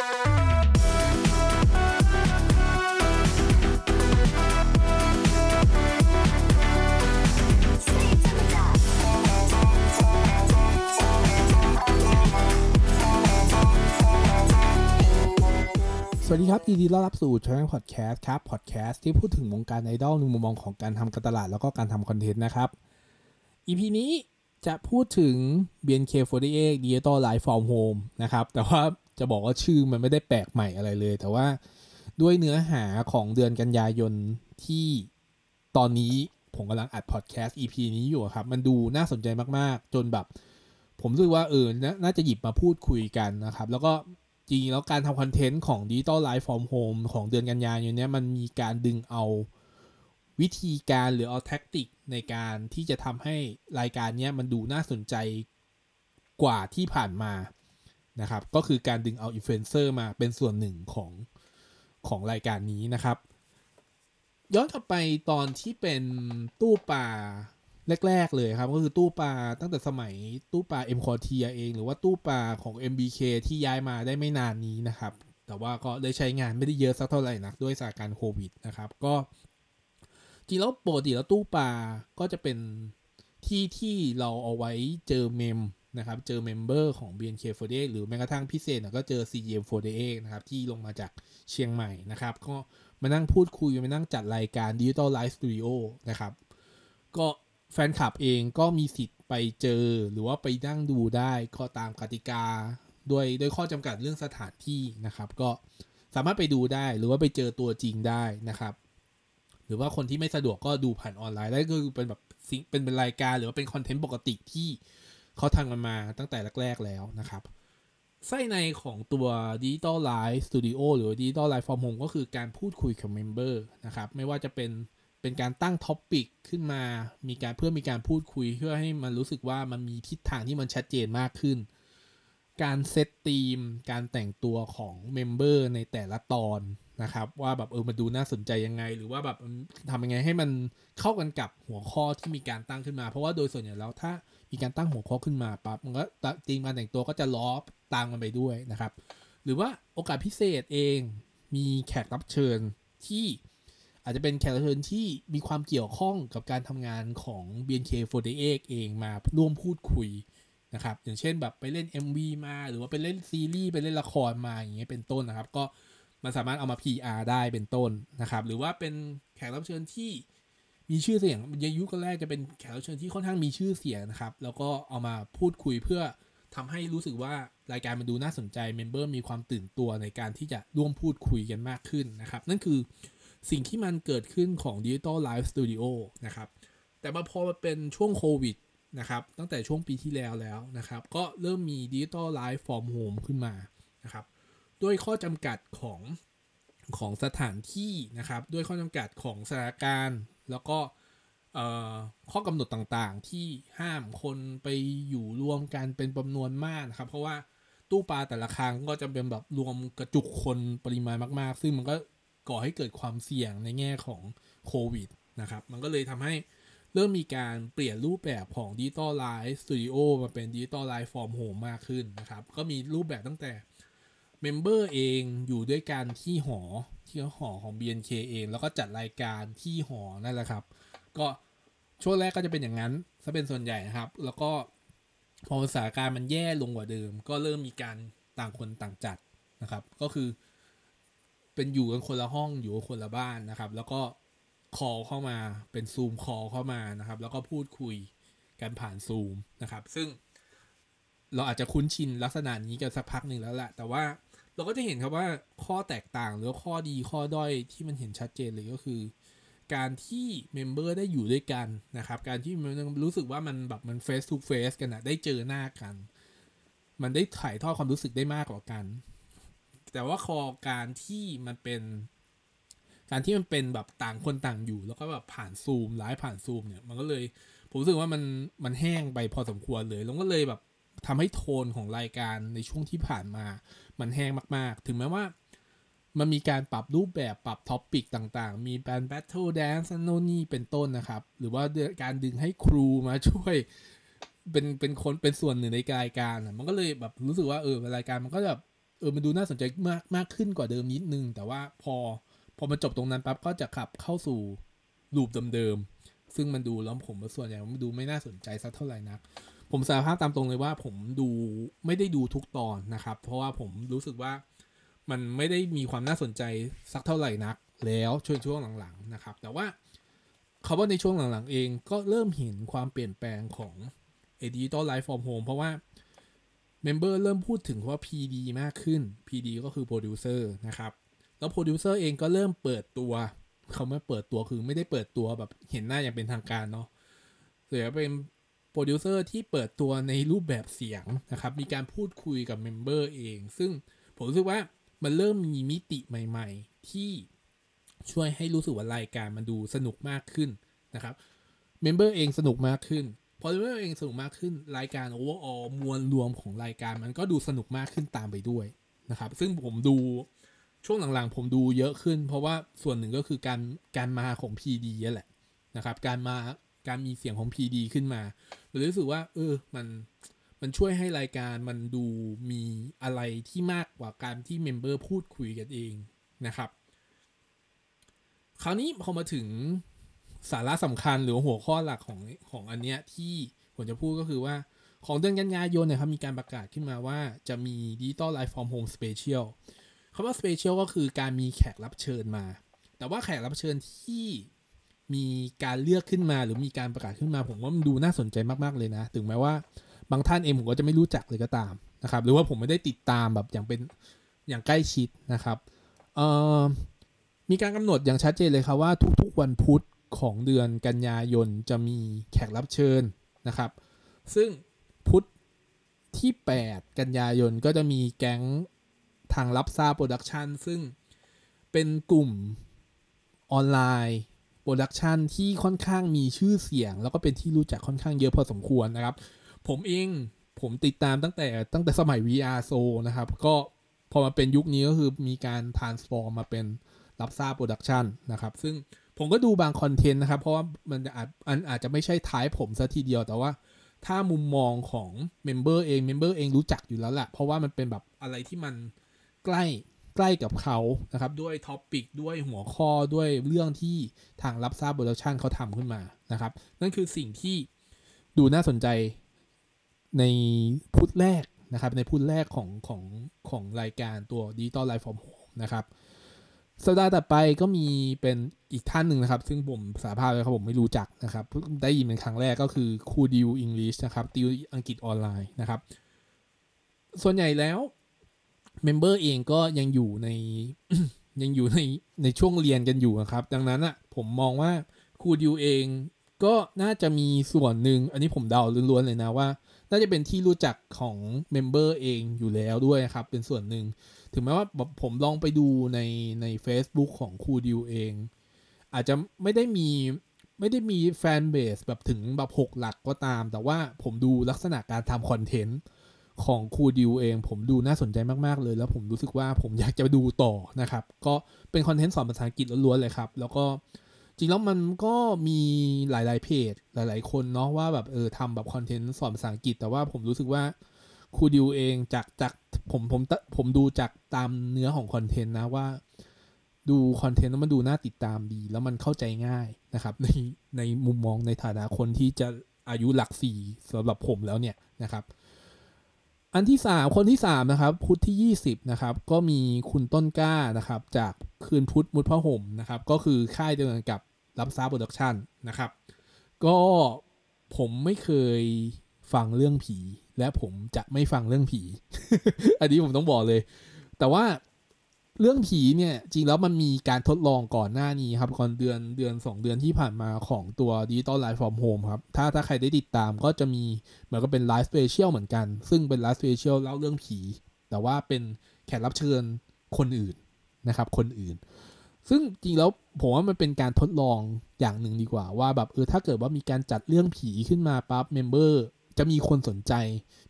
สวัสดีครับยินดีต้อนรับสู่ช่องพอดแคสต์ครับพอดแคสต์ที่พูดถึงวงการไอดอลในมุมมองของการทำการตลาดแล้วก็การทำคอนเทนต์นะครับ EP นี้จะพูดถึง BNK48 Digital Life from Home นะครับ แต่ว่า จะบอกว่าชื่อมันไม่ได้แปลกใหม่อะไรเลย แต่ว่าด้วยเนื้อหาของเดือนกันยายนที่ตอนนี้ผมกำลังอัดพอดแคสต์ EP นี้อยู่ครับ มันดูน่าสนใจมากๆ จนแบบ ผมรู้สึกว่าเออน,น่าจะหยิบมาพูดคุยกันนะครับ แล้วก็จริงแล้วการทำคอนเทนต์ของ Digital Life from Home ของเดือนกันยายนเนี้ยมันมีการดึงเอาวิธีการหรือเอาแท็กติกในการที่จะทำให้รายการเนี้ยมันดูน่าสนใจกว่าที่ผ่านมา นะครับ ก็คือการดึงเอาอินฟลูเอนเซอร์มาเป็นส่วนหนึ่งของของรายการนี้นะครับ ย้อนกลับไปตอนที่เป็นตู้ปลาแรก ๆ เลยครับ ก็คือตู้ปลาตั้งแต่สมัยตู้ปลา M คอ t ทีเอง หรือว่าตู้ปลาของ MBK ที่ย้ายมาได้ไม่นานนี้นะครับ แต่ว่าก็ได้ใช้งานไม่ได้เยอะสักเท่าไหร่นักด้วยสถานการณ์โควิดนะครับ ก็จริงแล้วปกติแล้วตู้ปลาก็จะเป็นที่ที่เราเอาไว้เจอเมม นะครับ เจอเมมเบอร์ของ BNK48 หรือแม้กระทั่งพิเศษก็เจอ CGM48 นะครับ ที่ลงมาจากเชียงใหม่นะครับ ก็มานั่งพูดคุย มานั่งจัดรายการ Digital Live Studio นะครับ ก็แฟนคลับเองก็มีสิทธิ์ไปเจอหรือว่าไปนั่งดูได้ก็ตามกติกาด้วยด้วยข้อจำกัดเรื่องสถานที่นะครับ ก็สามารถไปดูได้หรือว่าไปเจอตัวจริงได้นะครับ หรือว่าคนที่ไม่สะดวกก็ดูผ่านออนไลน์ได้ก็คือเป็นแบบเป็นเป็นรายการหรือว่าเป็น content ปกติที่ เขาทำกันมาตั้งแต่แรก ๆ แล้วนะครับไส้ในของตัว Digital Live Studio หรือ Digital Live From Home ก็คือการพูดคุยกับ member นะครับ ไม่ว่าจะเป็นเป็นการตั้ง topic ขึ้นมา มีการเพื่อมีการพูดคุยเพื่อให้มันรู้สึกว่ามันมีทิศทางที่มันชัดเจนมากขึ้น การเซตธีม การแต่งตัวของเมมเบอร์ในแต่ละตอนนะครับ ว่าแบบเออมาดูน่าสนใจยังไง หรือว่าแบบทำยังไงให้มันเข้ากันกับหัวข้อที่มีการตั้งขึ้นมา เพราะว่าโดยส่วนใหญ่แล้วถ้า มีการตั้งหัวข้อขึ้นมาปั๊บมันก็ธีมการแต่งตัวก็จะล้อตามกันไปด้วยนะครับ หรือว่าโอกาสพิเศษเองมีแขกรับเชิญที่อาจจะเป็นแขกรับเชิญที่มีความเกี่ยวข้องกับการทำงานของ BNK48 เองมาร่วมพูดคุยนะครับ อย่างเช่นแบบไปเล่น MV มาหรือว่าไปเล่นซีรีส์ไปเล่นละครมาอย่างเงี้ยเป็นต้นนะครับ ก็มันสามารถเอามา PR ได้เป็นต้นนะครับ หรือว่าเป็นแขกรับเชิญที่ มีชื่อเสียงในยุคแรกจะเป็นแขกรับเชิญที่ค่อนข้างมีชื่อเสียงนะครับ แล้วก็เอามาพูดคุยเพื่อทำให้รู้สึกว่ารายการมันดูน่าสนใจเมมเบอร์มีความตื่นตัวในการที่จะร่วมพูดคุยกันมากขึ้นนะครับ นั่นคือสิ่งที่มันเกิดขึ้นของ Digital Live Studio นะครับ แต่มาพอมาเป็นช่วงโควิดนะครับตั้งแต่ช่วงปีที่แล้วแล้วนะครับ ก็เริ่มมี Digital Live from Home ขึ้นมานะครับด้วยข้อจำกัดของของสถานที่นะครับ ด้วยข้อจำกัดของสถานการณ์ แล้วก็ข้อกำหนดต่างๆ ที่ห้ามคนไปอยู่รวมกันเป็นจำนวนมากนะครับ เพราะว่าตู้ปลาแต่ละครั้งก็จะเป็นแบบรวมกระจุกคนปริมาณมาก ๆ ซึ่งมันก็ก่อให้เกิดความเสี่ยงในแง่ของโควิดนะครับ มันก็เลยทำให้เริ่มมีการเปลี่ยนรูปแบบของ Digital Live Studio มาเป็น Digital Live From Home มากขึ้นนะครับ ก็มีรูปแบบตั้งแต่ เมมเบอร์เองอยู่ด้วยกันที่หอที่หอของ BNK เอง แล้วก็จัดรายการที่หอนั่นแหละครับ ก็ช่วงแรกก็จะเป็นอย่างนั้นซะเป็นส่วนใหญ่นะครับ แล้วก็พอสถานการณ์มันแย่ลงกว่าเดิม ก็เริ่มมีการต่างคนต่างจัดนะครับ ก็คือ เป็นอยู่กันคนละห้องอยู่คนละบ้านนะครับ แล้วก็ call เข้ามาเป็น Zoom call เข้ามานะครับ แล้วก็พูดคุยกันผ่านซูมนะครับ ซึ่งเราอาจจะคุ้นชินลักษณะนี้กันสักพักหนึ่งแล้วแหละแต่ว่า เราก็จะเห็นครับว่าข้อแตกต่างหรือข้อดีข้อด้อยที่มันเห็นชัดเจนเลยก็คือ การที่ member ได้อยู่ด้วยกันนะครับ การที่มันรู้สึกว่ามันแบบมัน face to face กันนะได้เจอหน้ากัน มันได้ถ่ายทอดความรู้สึกได้มากกว่ากัน แต่ว่าคอการที่มันเป็นการที่มันเป็นแบบต่างคนต่างอยู่ แล้วก็แบบผ่าน Zoom live ผ่านซูมเนี่ยมันก็เลยผมรู้สึกว่ามันมันแห้งไปพอสมควรเลย แล้วก็เลยแบบทำให้โทนของรายการในช่วงที่ผ่านมา มันแห้งมากๆ ถึงแม้ว่า มันมีการปรับรูปแบบปรับ topic ต่างๆ มีการ battle dance โนนี่เป็นต้นนะครับ หรือว่าการดึงให้ครูมาช่วยเป็นเป็นคนเป็นส่วนหนึ่งในรายการมันก็เลยแบบรู้สึกว่าเออรายการมันก็แบบเออมันดูน่าสนใจมากมากขึ้นกว่าเดิมนิดนึง แต่ว่าพอพอมันจบตรงนั้นปั๊บก็จะขับเข้าสู่ลูปเดิมๆซึ่งมันดูล้วผมส่วนใหญ่มันดูไม่น่าสนใจสักเท่าไหร่นัก ผมสารภาพตามตรงเลยว่าผมดูไม่ได้ดูทุกตอนนะครับ เพราะว่าผมรู้สึกว่ามันไม่ได้มีความน่าสนใจสักเท่าไหร่นัก แล้วช่วงช่วงหลังๆนะครับ แต่ว่าเขาว่าในช่วงหลังๆ เองก็เริ่มเห็นความเปลี่ยนแปลงของ e d i t o r Life from Home เพราะว่า member เริ่มพูดถึงว่า PD มากขึ้น PD ก็คือโปรดิวเซอร์นะครับ แล้วโปรดิวเซอร์เองก็เริ่มเปิดตัวเขาไม่เปิดตัวคือไม่ได้เปิดตัวแบบเห็นหน้าอย่างเป็นทางการเนาะแต่เป็น โปรดิวเซอร์ที่เปิดตัวในรูปแบบเสียงนะครับ มีการพูดคุยกับ member เอง ซึ่งผมรู้สึกว่ามันเริ่มมีมิติใหม่ ๆ ที่ช่วยให้รู้สึกว่ารายการมันดูสนุกมากขึ้นนะครับ member เองสนุกมากขึ้นพอ member เองสนุกมากขึ้น รายการ overall มวลรวมของรายการมันก็ดูสนุกมากขึ้นตามไปด้วยนะครับ ซึ่งผมดูช่วงหลังๆ ผมดูเยอะขึ้น เพราะว่าส่วนหนึ่งก็คือการการมาของ PD นี่แหละนะครับ การมา การมีเสียงของ PD ขึ้นมาผมรู้สึกว่า เออ มัน มันช่วยให้รายการมันดูมีอะไรที่มากกว่าการที่เมมเบอร์พูดคุยกันเองนะครับ คราวนี้พอมาถึงสาระสำคัญหรือหัวข้อหลักของของอันเนี้ยที่ผมจะพูดก็คือว่าของเดือนกันยายนเนี่ยครับ มีการประกาศขึ้นมาว่าจะมี Digital Life from Home Special คำว่า Special ก็คือการมีแขกรับเชิญมา แต่ว่าแขกรับเชิญที่ มีการเลือกขึ้นมาหรือมีการประกาศขึ้นมา ผมว่ามันดูน่าสนใจมากๆเลยนะ ถึงแม้ว่าบางท่านเองผมก็จะไม่รู้จักเลยก็ตามนะครับ หรือว่าผมไม่ได้ติดตามแบบอย่างเป็นอย่างใกล้ชิดนะครับเอ่อมีการกำหนดอย่างชัดเจนเลยครับว่าทุกๆวันพุธของเดือนกันยายนจะมีแขกรับเชิญนะครับ ซึ่งพุธที่ 8 กันยายนก็จะมีแก๊งทางรับทราโปรดักชันซึ่งเป็นกลุ่มออนไลน์ โปรดักชันที่ค่อนข้างมีชื่อเสียง แล้วก็เป็นที่รู้จักค่อนข้างเยอะพอสมควรนะครับ ผมเองผมติดตามตั้งแต่ตั้งแต่สมัย VR s o นะครับ ก็พอมาเป็นยุคนี้ก็คือมีการ transform มาเป็นรับทราบโปรดักชันนะครับ ซึ่งผมก็ดูบางคอนเทนต์นะครับ เพราะว่ามันอาจอันอาจจะไม่ใช่ท้ายผมซะทีเดียวแต่ว่าถ้ามุมมองของเมมเบอร์เองเมมเบอร์เองรู้จักอยู่แล้วแหละเพราะว่ามันเป็นแบบอะไรที่มันใกล้ ใกล้กับเขานะครับด้วย topic ด้วยหัวข้อด้วยเรื่องที่ทางรับทราบ Production เขาทำขึ้นมานะครับ นั่นคือสิ่งที่ดูน่าสนใจในพุธแรกนะครับในพุธแรกของของของรายการตัว Digital Live From Home นะครับสัปดาห์ต่อไปก็มีเป็นอีกท่านหนึ่งนะครับ ซึ่งผมสารภาพเลยครับผมไม่รู้จักนะครับได้ยินเป็นครั้งแรกก็คือครูติวอังกฤษนะครับติวอังกฤษออนไลน์นะครับ ส่วนใหญ่แล้ว member เองก็ยังอยู่ในยังอยู่ในในช่วงเรียนกันอยู่นะครับ ดังนั้นอะผมมองว่าครูดิวเองก็น่าจะมีส่วนหนึ่งอันนี้ผมเดาล้วนๆเลยนะว่า น่าจะเป็นที่รู้จักของ member เองอยู่แล้วด้วยครับ เป็นส่วนหนึ่ง ถึงแม้ว่าผมลองไปดูในใน Facebook ของครูดิวเอง อาจจะไม่ได้มีไม่ได้มี fanbase แบบถึงแบบหกหลักก็ตาม แต่ว่าผมดูลักษณะการทำคอนเทนต์ ของครูดิวเอง ผมดูน่าสนใจมาก ๆ เลย แล้วผมรู้สึกว่าผมอยากจะดูต่อนะครับ ก็เป็นคอนเทนต์สอนภาษาอังกฤษล้วนๆเลยครับ แล้วก็จริงแล้วมันก็มีหลาย ๆ เพจ หลาย ๆ คนเนาะว่าแบบเออทำแบบคอนเทนต์สอนภาษาอังกฤษ แต่ว่าผมรู้สึกว่าครูดิวเองจากจากผมผมผมดูจากตามเนื้อของคอนเทนต์นะว่า ดูคอนเทนต์แล้วมันดูน่าติดตามดี แล้วมันเข้าใจง่ายนะครับ ในในมุมมองในฐานะคนที่จะอายุหลักสี่สำหรับผมแล้วเนี่ยนะครับ อันที่ 3 คนที่ 3 นะครับ พุทธที่ 20 นะครับ ก็มีคุณต้นกล้านะครับ จากคืนพุทธมุดพระห่มนะครับ ก็คือค่ายเดียวกันกับรับซาโปรดักชันนะครับ ก็ผมไม่เคยฟังเรื่องผี และผมจะไม่ฟังเรื่องผี อันนี้ผมต้องบอกเลย แต่ว่า เรื่องผีเนี่ยจริงแล้วมันมีการทดลองก่อนหน้านี้ครับก่อนเดือนเดือน 2 เดือนที่ผ่านมาของตัว Digital Live from Home ครับถ้าถ้าใครได้ติดตามก็จะมีเหมือนกับเป็นไลฟ์ special เหมือนกัน ซึ่งเป็นไลฟ์ special เล่าเรื่องผี แต่ว่าเป็นแขกรับเชิญคนอื่นนะครับ คนอื่น ซึ่งจริงแล้วผมว่ามันเป็นการทดลองอย่างหนึ่งดีกว่าว่าแบบเออถ้าเกิดว่ามีการจัดเรื่องผีขึ้นมาปั๊บ memberจะมีคนสนใจ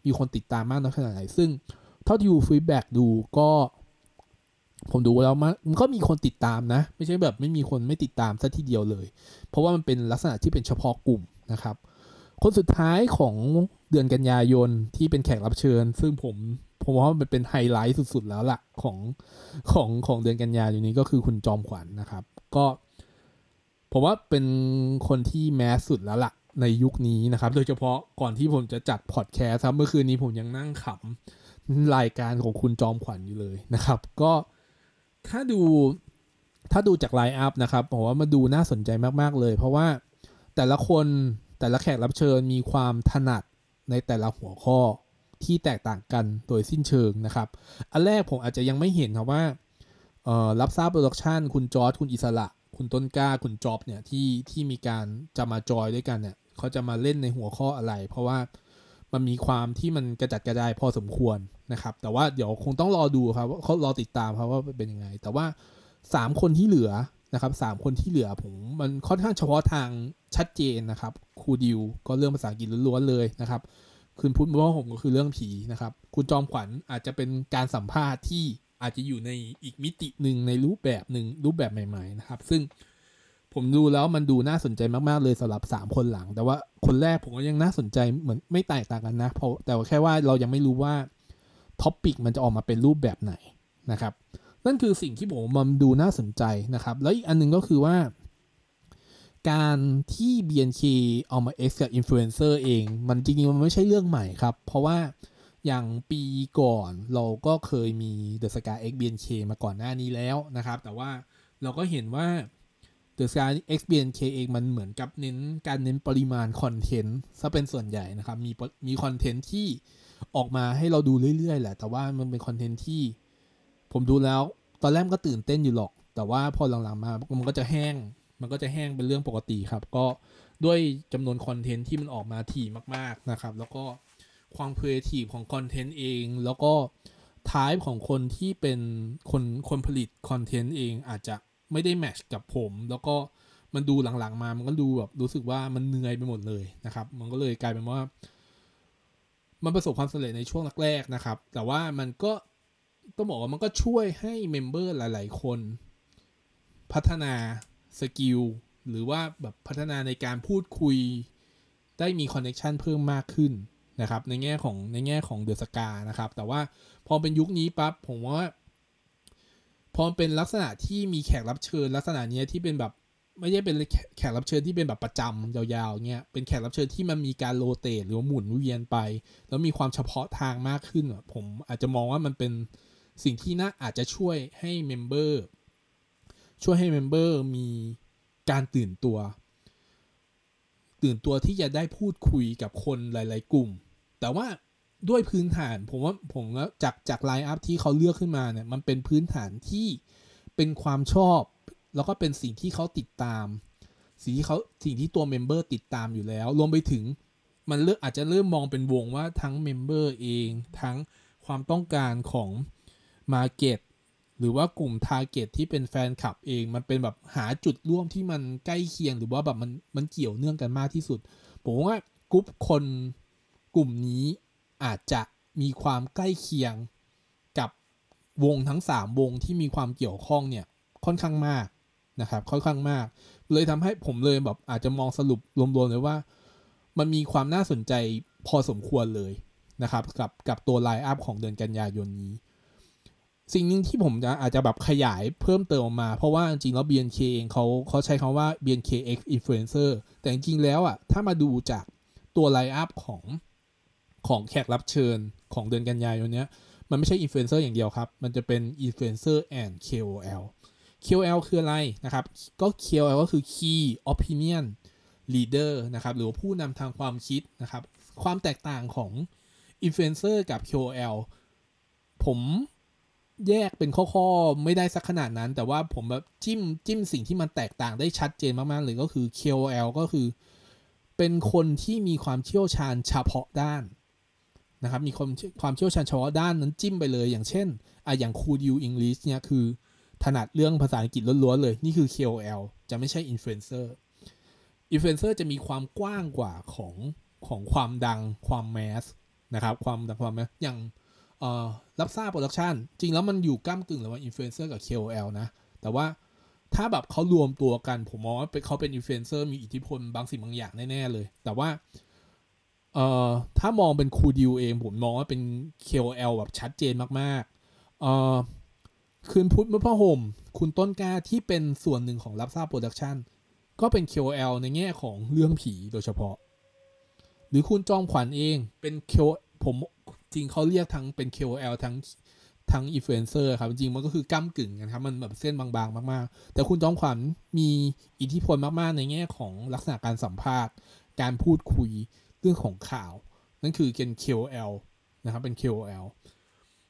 มีคนติดตามมากน้อยขนาดไหนซึ่งเท่าที่ดูฟีดแบ็ดูก็ ผมดูแล้วมันก็มีคนติดตามนะ ไม่ใช่แบบไม่มีคนไม่ติดตามซะทีเดียวเลย เพราะว่ามันเป็นลักษณะที่เป็นเฉพาะกลุ่มนะครับ คนสุดท้ายของเดือนกันยายนที่เป็นแขกรับเชิญ ซึ่งผมผมว่ามันเป็นไฮไลท์สุด ๆ แล้วล่ะของของของเดือนกันยายนนี้ก็คือคุณจอมขวัญนนะครับ ก็ผมว่าเป็นคนที่แมสสุดแล้วล่ะในยุคนี้นะครับ โดยเฉพาะก่อนที่ผมจะจัดพอดแคสต์ครับเมื่อคืนนี้ผมยังนั่งขำรายการของคุณจอมขวัญอยู่เลยนะครับ ก็ ถ้าดูถ้าดูจากไลน์อัพนะครับผมว่ามาดูน่าสนใจมากๆเลย เพราะว่าแต่ละคนแต่ละแขกรับเชิญมีความถนัดในแต่ละหัวข้อที่แตกต่างกันโดยสิ้นเชิงนะครับ อันแรกผมอาจจะยังไม่เห็นครับว่ารับทราบโปรดักชันคุณจอร์ดคุณอิสระ คุณต้นกล้า คุณจ็อบเนี่ยที่ที่มีการจะมาจอยด้วยกันเนี่ยเขาจะมาเล่นในหัวข้ออะไร เพราะว่ามันมีความที่มันกระจัดกระจายพอสมควร นะครับ แต่ว่าเดี๋ยวคงต้องรอดูครับว่าเขารอติดตามครับว่าเป็นยังไง แต่ว่า 3 คนที่เหลือนะครับสคนที่เหลือผมมันค่อนข้างเฉพาะทางชัดเจนนะครับครูดิวก็เรื่องภาษาอังกฤษล้วนๆเลยนะครับคุณพุทธว่าผมก็คือเรื่องผีนะครับคุณจอมขวัญอาจจะเป็นการสัมภาษณ์ที่อาจจะอยู่ในอีกมิติหนึ่งในรูปแบบหนึ่งรูปแบบใหม่ๆนะครับ ซึ่งผมดูแล้วมันดูน่าสนใจมากๆเลยสำหรับ 3 คนหลัง แต่ว่าคนแรกผมก็ยังน่าสนใจเหมือนไม่แตกต่างกันนะเพราะแต่ว่าแค่ว่าเรายังไม่รู้ว่า topic มันจะออกมาเป็นรูปแบบไหนนะครับ นั่นคือสิ่งที่ผมมันดูน่าสนใจนะครับ แล้วอีกอันนึงก็คือว่า การที่ BNK เอามา X กับอินฟลูเอนเซอร์เอง มันจริงๆ มันไม่ใช่เรื่องใหม่ครับ เพราะว่าอย่างปีก่อนเราก็เคยมี The Sky X BNK มาก่อนหน้านี้แล้วนะครับ แต่ว่าเราก็เห็นว่า The Sky X BNK เองมันเหมือนกับเน้นการเน้นปริมาณคอนเทนต์ซะเป็นส่วนใหญ่นะครับ มีมีคอนเทนต์ที่ ออกมาให้เราดูเรื่อยๆแหละ แต่ว่ามันเป็นคอนเทนต์ที่ ผมดูแล้ว ตอนแรกก็ตื่นเต้นอยู่หรอก แต่ว่าพอหลังๆมามันก็จะแห้ง มันก็จะแห้งเป็นเรื่องปกติครับ ก็ด้วยจำนวนคอนเทนต์ที่มันออกมาถี่มาก ๆนะครับ แล้วก็ความครีเอทีฟของคอนเทนต์เอง แล้วก็สไตล์ของคนที่เป็นคนคนผลิตคอนเทนต์เองอาจจะไม่ได้ match กับผม แล้วก็มันดูหลังๆมา มันก็ดูแบบรู้สึกว่ามันเหนื่อยไปหมดเลยนะครับ มันก็เลยกลายเป็นว่า มันประสบความสำเร็จในช่วงแรกๆนะครับ แต่ว่ามันก็ต้องบอกว่ามันก็ช่วยให้ member หลาย ๆ คน พัฒนา skill หรือว่าแบบพัฒนาในการพูดคุย ได้มี connection เพิ่มมากขึ้นนะครับในแง่ของในแง่ของ The Ska นะครับ แต่ว่าพอเป็นยุคนี้ปั๊บผมว่าพอเป็นลักษณะที่มีแขกรับเชิญลักษณะนี้ที่เป็นแบบ ไม่ใช่เป็นแขกรับเชิญที่เป็นแบบประจำยาวๆเงี้ยเป็นแขกรับเชิญที่มันมีการ rotate หรือว่าหมุนเวียนไป แล้วมีความเฉพาะทางมากขึ้นผมอาจจะมองว่ามันเป็นสิ่งที่น่าอาจจะช่วยให้ member ช่วยให้ member มีการตื่นตัว ตื่นตัวที่จะได้พูดคุยกับคนหลายๆ กลุ่ม แต่ว่าด้วยพื้นฐานผมว่าผมจากจาก lineup ที่เขาเลือกขึ้นมาเนี่ยมันเป็นพื้นฐานที่เป็นความชอบ แล้วก็เป็นสิ่งที่เขาติดตาม สิ่งที่เขาสิ่งที่ตัว member ติดตามอยู่แล้ว รวมไปถึงมันเริ่มอาจจะเริ่มมองเป็นวงว่าทั้ง member เองทั้งความต้องการของ Market หรือว่ากลุ่มทาร์เก็ตที่เป็นแฟนคลับเอง มันเป็นแบบหาจุดร่วมที่มันใกล้เคียง หรือว่าแบบมันมันเกี่ยวเนื่องกันมากที่สุด ผมว่ากลุ่มคนกลุ่มนี้อาจจะมีความใกล้เคียงกับวงทั้ง 3 วงที่มีความเกี่ยวข้องเนี่ยค่อนข้างมาก นะครับค่อนข้างมาก เลยทำให้ผมเลยแบบอาจจะมองสรุปรวมๆเลยว่า มันมีความน่าสนใจพอสมควรเลยนะครับกับกับตัว lineup ของเดือนกันยายนนี้ สิ่งหนึ่งที่ผมจะอาจจะแบบขยายเพิ่มเติมออกมา เพราะว่าจริงๆแล้ว BNK เองเขาเขาใช้คำว่า BNK X Influencer แต่จริงๆแล้วอะถ้ามาดูจากตัว lineup ของของแขกรับเชิญของเดือนกันยายนนี้มันไม่ใช่อินฟลูเอนเซอร์อย่างเดียวครับ มันจะเป็นอินฟลูเอนเซอร์ and KOL KOL คืออะไรนะครับ ก็ KOL ก็คือ Key Opinion Leader นะครับ หรือผู้นำทางความคิดนะครับ ความแตกต่างของอินฟลูเอนเซอร์กับ KOL ผมแยกเป็นข้อๆ ไม่ได้สักขนาดนั้น แต่ว่าผมแบบจิ้มจิ้มสิ่งที่มันแตกต่างได้ชัดเจนมากๆเลยก็คือ KOL ก็คือ เป็นคนที่มีความเชี่ยวชาญเฉพาะด้านนะครับ มีความความเชี่ยวชาญเฉพาะด้านนั้นจิ้มไปเลย อย่างเช่นอะอย่างครูดิวอังกฤษเนี่ยคือ ถนัดเรื่องภาษาอังกฤษล้วนๆเลย นี่คือ KOL จะไม่ใช่อินฟลูเอนเซอร์อินฟลูเอนเซอร์จะมีความกว้างกว่าของของความดังความ mass นะครับ ความดังความ mass อย่างรับทราบโปรดักชันจริงแล้วมันอยู่ก้ามกึ่งระหว่างอินฟลูเอนเซอร์กับ KOL นะ แต่ว่าถ้าแบบเขารวมตัวกัน ผมมองว่าเขาเป็นอินฟลูเอนเซอร์มีอิทธิพลบางสิ่งบางอย่างแน่ ๆ เลย แต่ว่าเอ่อถ้ามองเป็นครูดิวเอง ผมมองว่าเป็น KOL แบบชัดเจนมากๆเอ่อ คืนพุทธเมื่อพ่อห่มคุณต้นกล้าที่เป็นส่วนหนึ่งของรับทราบโปรดักชันก็เป็น KOL ในแง่ของเรื่องผีโดยเฉพาะ หรือคุณจอมขวัญเองเป็น K ผมจริงเขาเรียกทั้งเป็น KOL ทั้งทั้งอินฟลูเอนเซอร์ครับ จริงมันก็คือก้ากึ่งกันครับ มันแบบเส้นบางๆ มากๆ แต่คุณจอมขวัญมีอิทธิพลมากๆ ในแง่ของลักษณะการสัมภาษณ์ การพูดคุยเรื่องของข่าว นั่นคือเป็น KOL นะครับเป็น KOL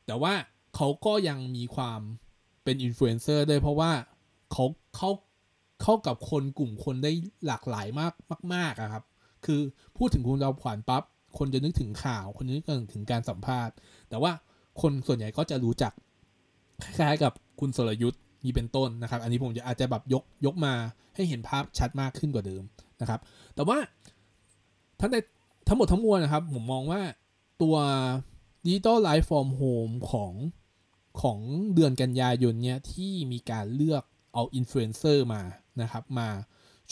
แต่ว่าเขาก็ยังมีความ เป็นอินฟลูเอนเซอร์ด้วยเพราะว่าเขาเขาเข้ากับคนกลุ่มคนได้หลากหลายมากมากๆครับ คือพูดถึงคุณจอมขวัญปั๊บคนจะนึกถึงข่าว คนนึกถึงการสัมภาษณ์ แต่ว่าคนส่วนใหญ่ก็จะรู้จักคล้ายๆกับคุณสรยุทธ์นี่เป็นต้นนะครับ อันนี้ผมจะอาจจะแบบยกยกมาให้เห็นภาพชัดมากขึ้นกว่าเดิมนะครับ แต่ว่าทั้งในทั้งหมดทั้งมวลนะครับ ผมมองว่าตัว Digital Live from Home ของ ของเดือนกันยายนเนี้ยที่มีการเลือกเอาอินฟลูเอนเซอร์มานะครับมา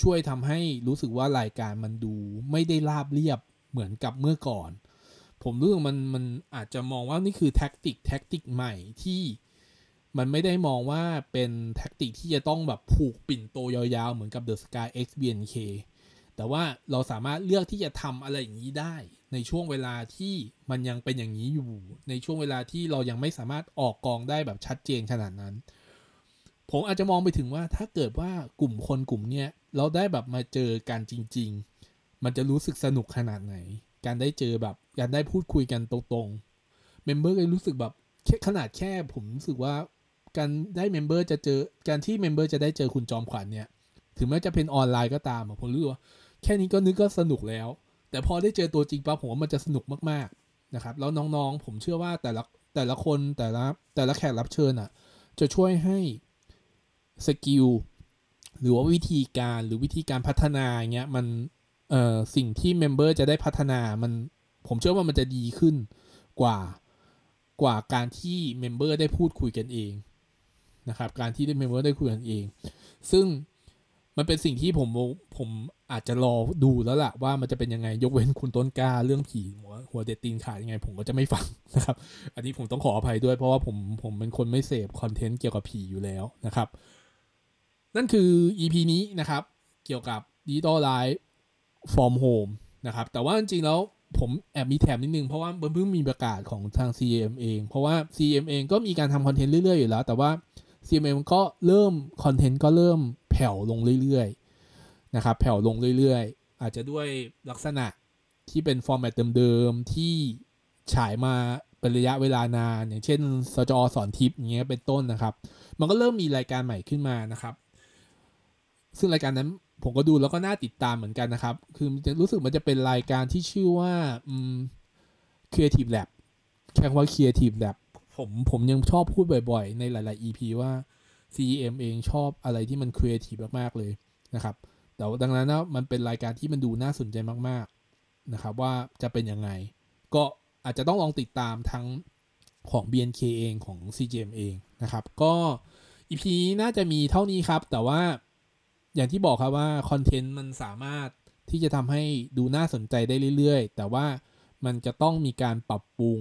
ช่วยทำให้รู้สึกว่ารายการมันดูไม่ได้ราบเรียบเหมือนกับเมื่อก่อน ผมรู้สึกมันมันอาจจะมองว่านี่คือ tactic tactic ใหม่ที่มันไม่ได้มองว่าเป็นแท็กติกที่จะต้องแบบผูกปิ่นโตยาวๆ เหมือนกับ The Sky X BNK แต่ว่าเราสามารถเลือกที่จะทำอะไรอย่างนี้ได้ ในช่วงเวลาที่มันยังเป็นอย่างนี้อยู่ ในช่วงเวลาที่เรายังไม่สามารถออกกองได้แบบชัดเจนขนาดนั้น ผมอาจจะมองไปถึงว่าถ้าเกิดว่ากลุ่มคนกลุ่มเนี้ยเราได้แบบมาเจอกันจริง ๆ มันจะรู้สึกสนุกขนาดไหน การได้เจอแบบการได้พูดคุยกันตรงๆ member เลยรู้สึกแบบแค่ขนาดแค่ผมรู้สึกว่าการได้ member จะเจอการที่ member จะได้เจอคุณจอมขวัญเนี่ย ถึงแม้จะเป็นออนไลน์ก็ตามผมรู้ว่า แค่นี้ก็นึกก็สนุกแล้ว แต่พอได้เจอตัวจริงปั๊บผมว่ามันจะสนุกมากๆนะครับ แล้วน้องๆ ผมเชื่อว่าแต่ละแต่ละคนแต่ละแต่ละแขกรับเชิญอะ จะช่วยให้ skill หรือว่าวิธีการหรือวิธีการพัฒนาเงี้ยมันเอ่อสิ่งที่ member จะได้พัฒนามันผมเชื่อว่ามันจะดีขึ้นกว่ากว่าการที่ member ได้พูดคุยกันเองนะครับการที่ได้ member ได้คุยกันเอง ซึ่ง มันเป็นสิ่งที่ผมผมอาจจะรอดูแล้วล่ะว่ามันจะเป็นยังไงยกเว้นคุณต้นกล้าเรื่องผีหัวหัวเด็ดตีนขาดยังไง ผมก็จะไม่ฟังนะครับ อันนี้ผมต้องขออภัยด้วยเพราะว่าผมผมเป็นคนไม่เสพ content เกี่ยวกับผีอยู่แล้วนะครับ นั่นคือ EP นี้นะครับ เกี่ยวกับ Digital Live from Home นะครับ แต่ว่าจริงๆแล้วผมแอบมีแถมนิดนึง เพราะว่าเพิ่งมีประกาศของทาง CM เองเพราะว่า CM เองก็มีการทำคอนเทนต์เรื่อยๆอยู่แล้ว แต่ว่า CMM ก็เริ่มคอนเทนต์ก็เริ่ม ผ่วลงเรื่อยๆนะครับแผ่วลงเรื่อยๆ อาจจะด้วยลักษณะที่เป็น format เดิมๆที่ฉายมาเป็นระยะเวลานาน อย่างเช่นสจอสอนทิปอย่างเงี้ยเป็นต้นนะครับ มันก็เริ่มมีรายการใหม่ขึ้นมานะครับ ซึ่งรายการนั้นผมก็ดูแล้วก็น่าติดตามเหมือนกันนะครับ คือรู้สึกมันจะเป็นรายการที่ชื่อว่าอืม Creative Lab แค่ว่า Creative Lab ผมผมยังชอบพูดบ่อยๆ ในหลาย ๆ EP ว่า CEM เองชอบอะไรที่มันครีเอทีฟมากๆเลยนะครับแต่ดังนั้นนะมันเป็นรายการที่มันดูน่าสนใจมากๆนะครับว่าจะเป็นยังไง ก็อาจจะต้องลองติดตามทั้งของ BNK เองของ CGM เองนะครับ ก็ EP น่าจะมีเท่านี้ครับ แต่ว่าอย่างที่บอกครับว่าคอนเทนต์มันสามารถที่จะทำให้ดูน่าสนใจได้เรื่อยๆ แต่ว่ามันจะต้องมีการปรับปรุง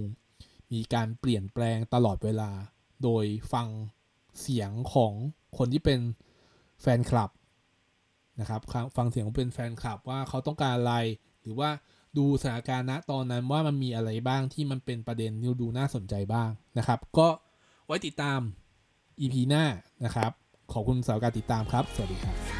มีการเปลี่ยนแปลงตลอดเวลา โดยฟัง เสียงของคนที่เป็นแฟนคลับนะครับฟังเสียงของเป็นแฟนคลับว่าเขาต้องการอะไร หรือว่าดูสถานการณ์ณตอนนั้นว่ามันมีอะไรบ้างที่มันเป็นประเด็นที่ดูน่าสนใจบ้างนะครับ ก็ไว้ติดตาม EP หน้านะครับ ขอบคุณสำหรับการติดตามครับ สวัสดีครับ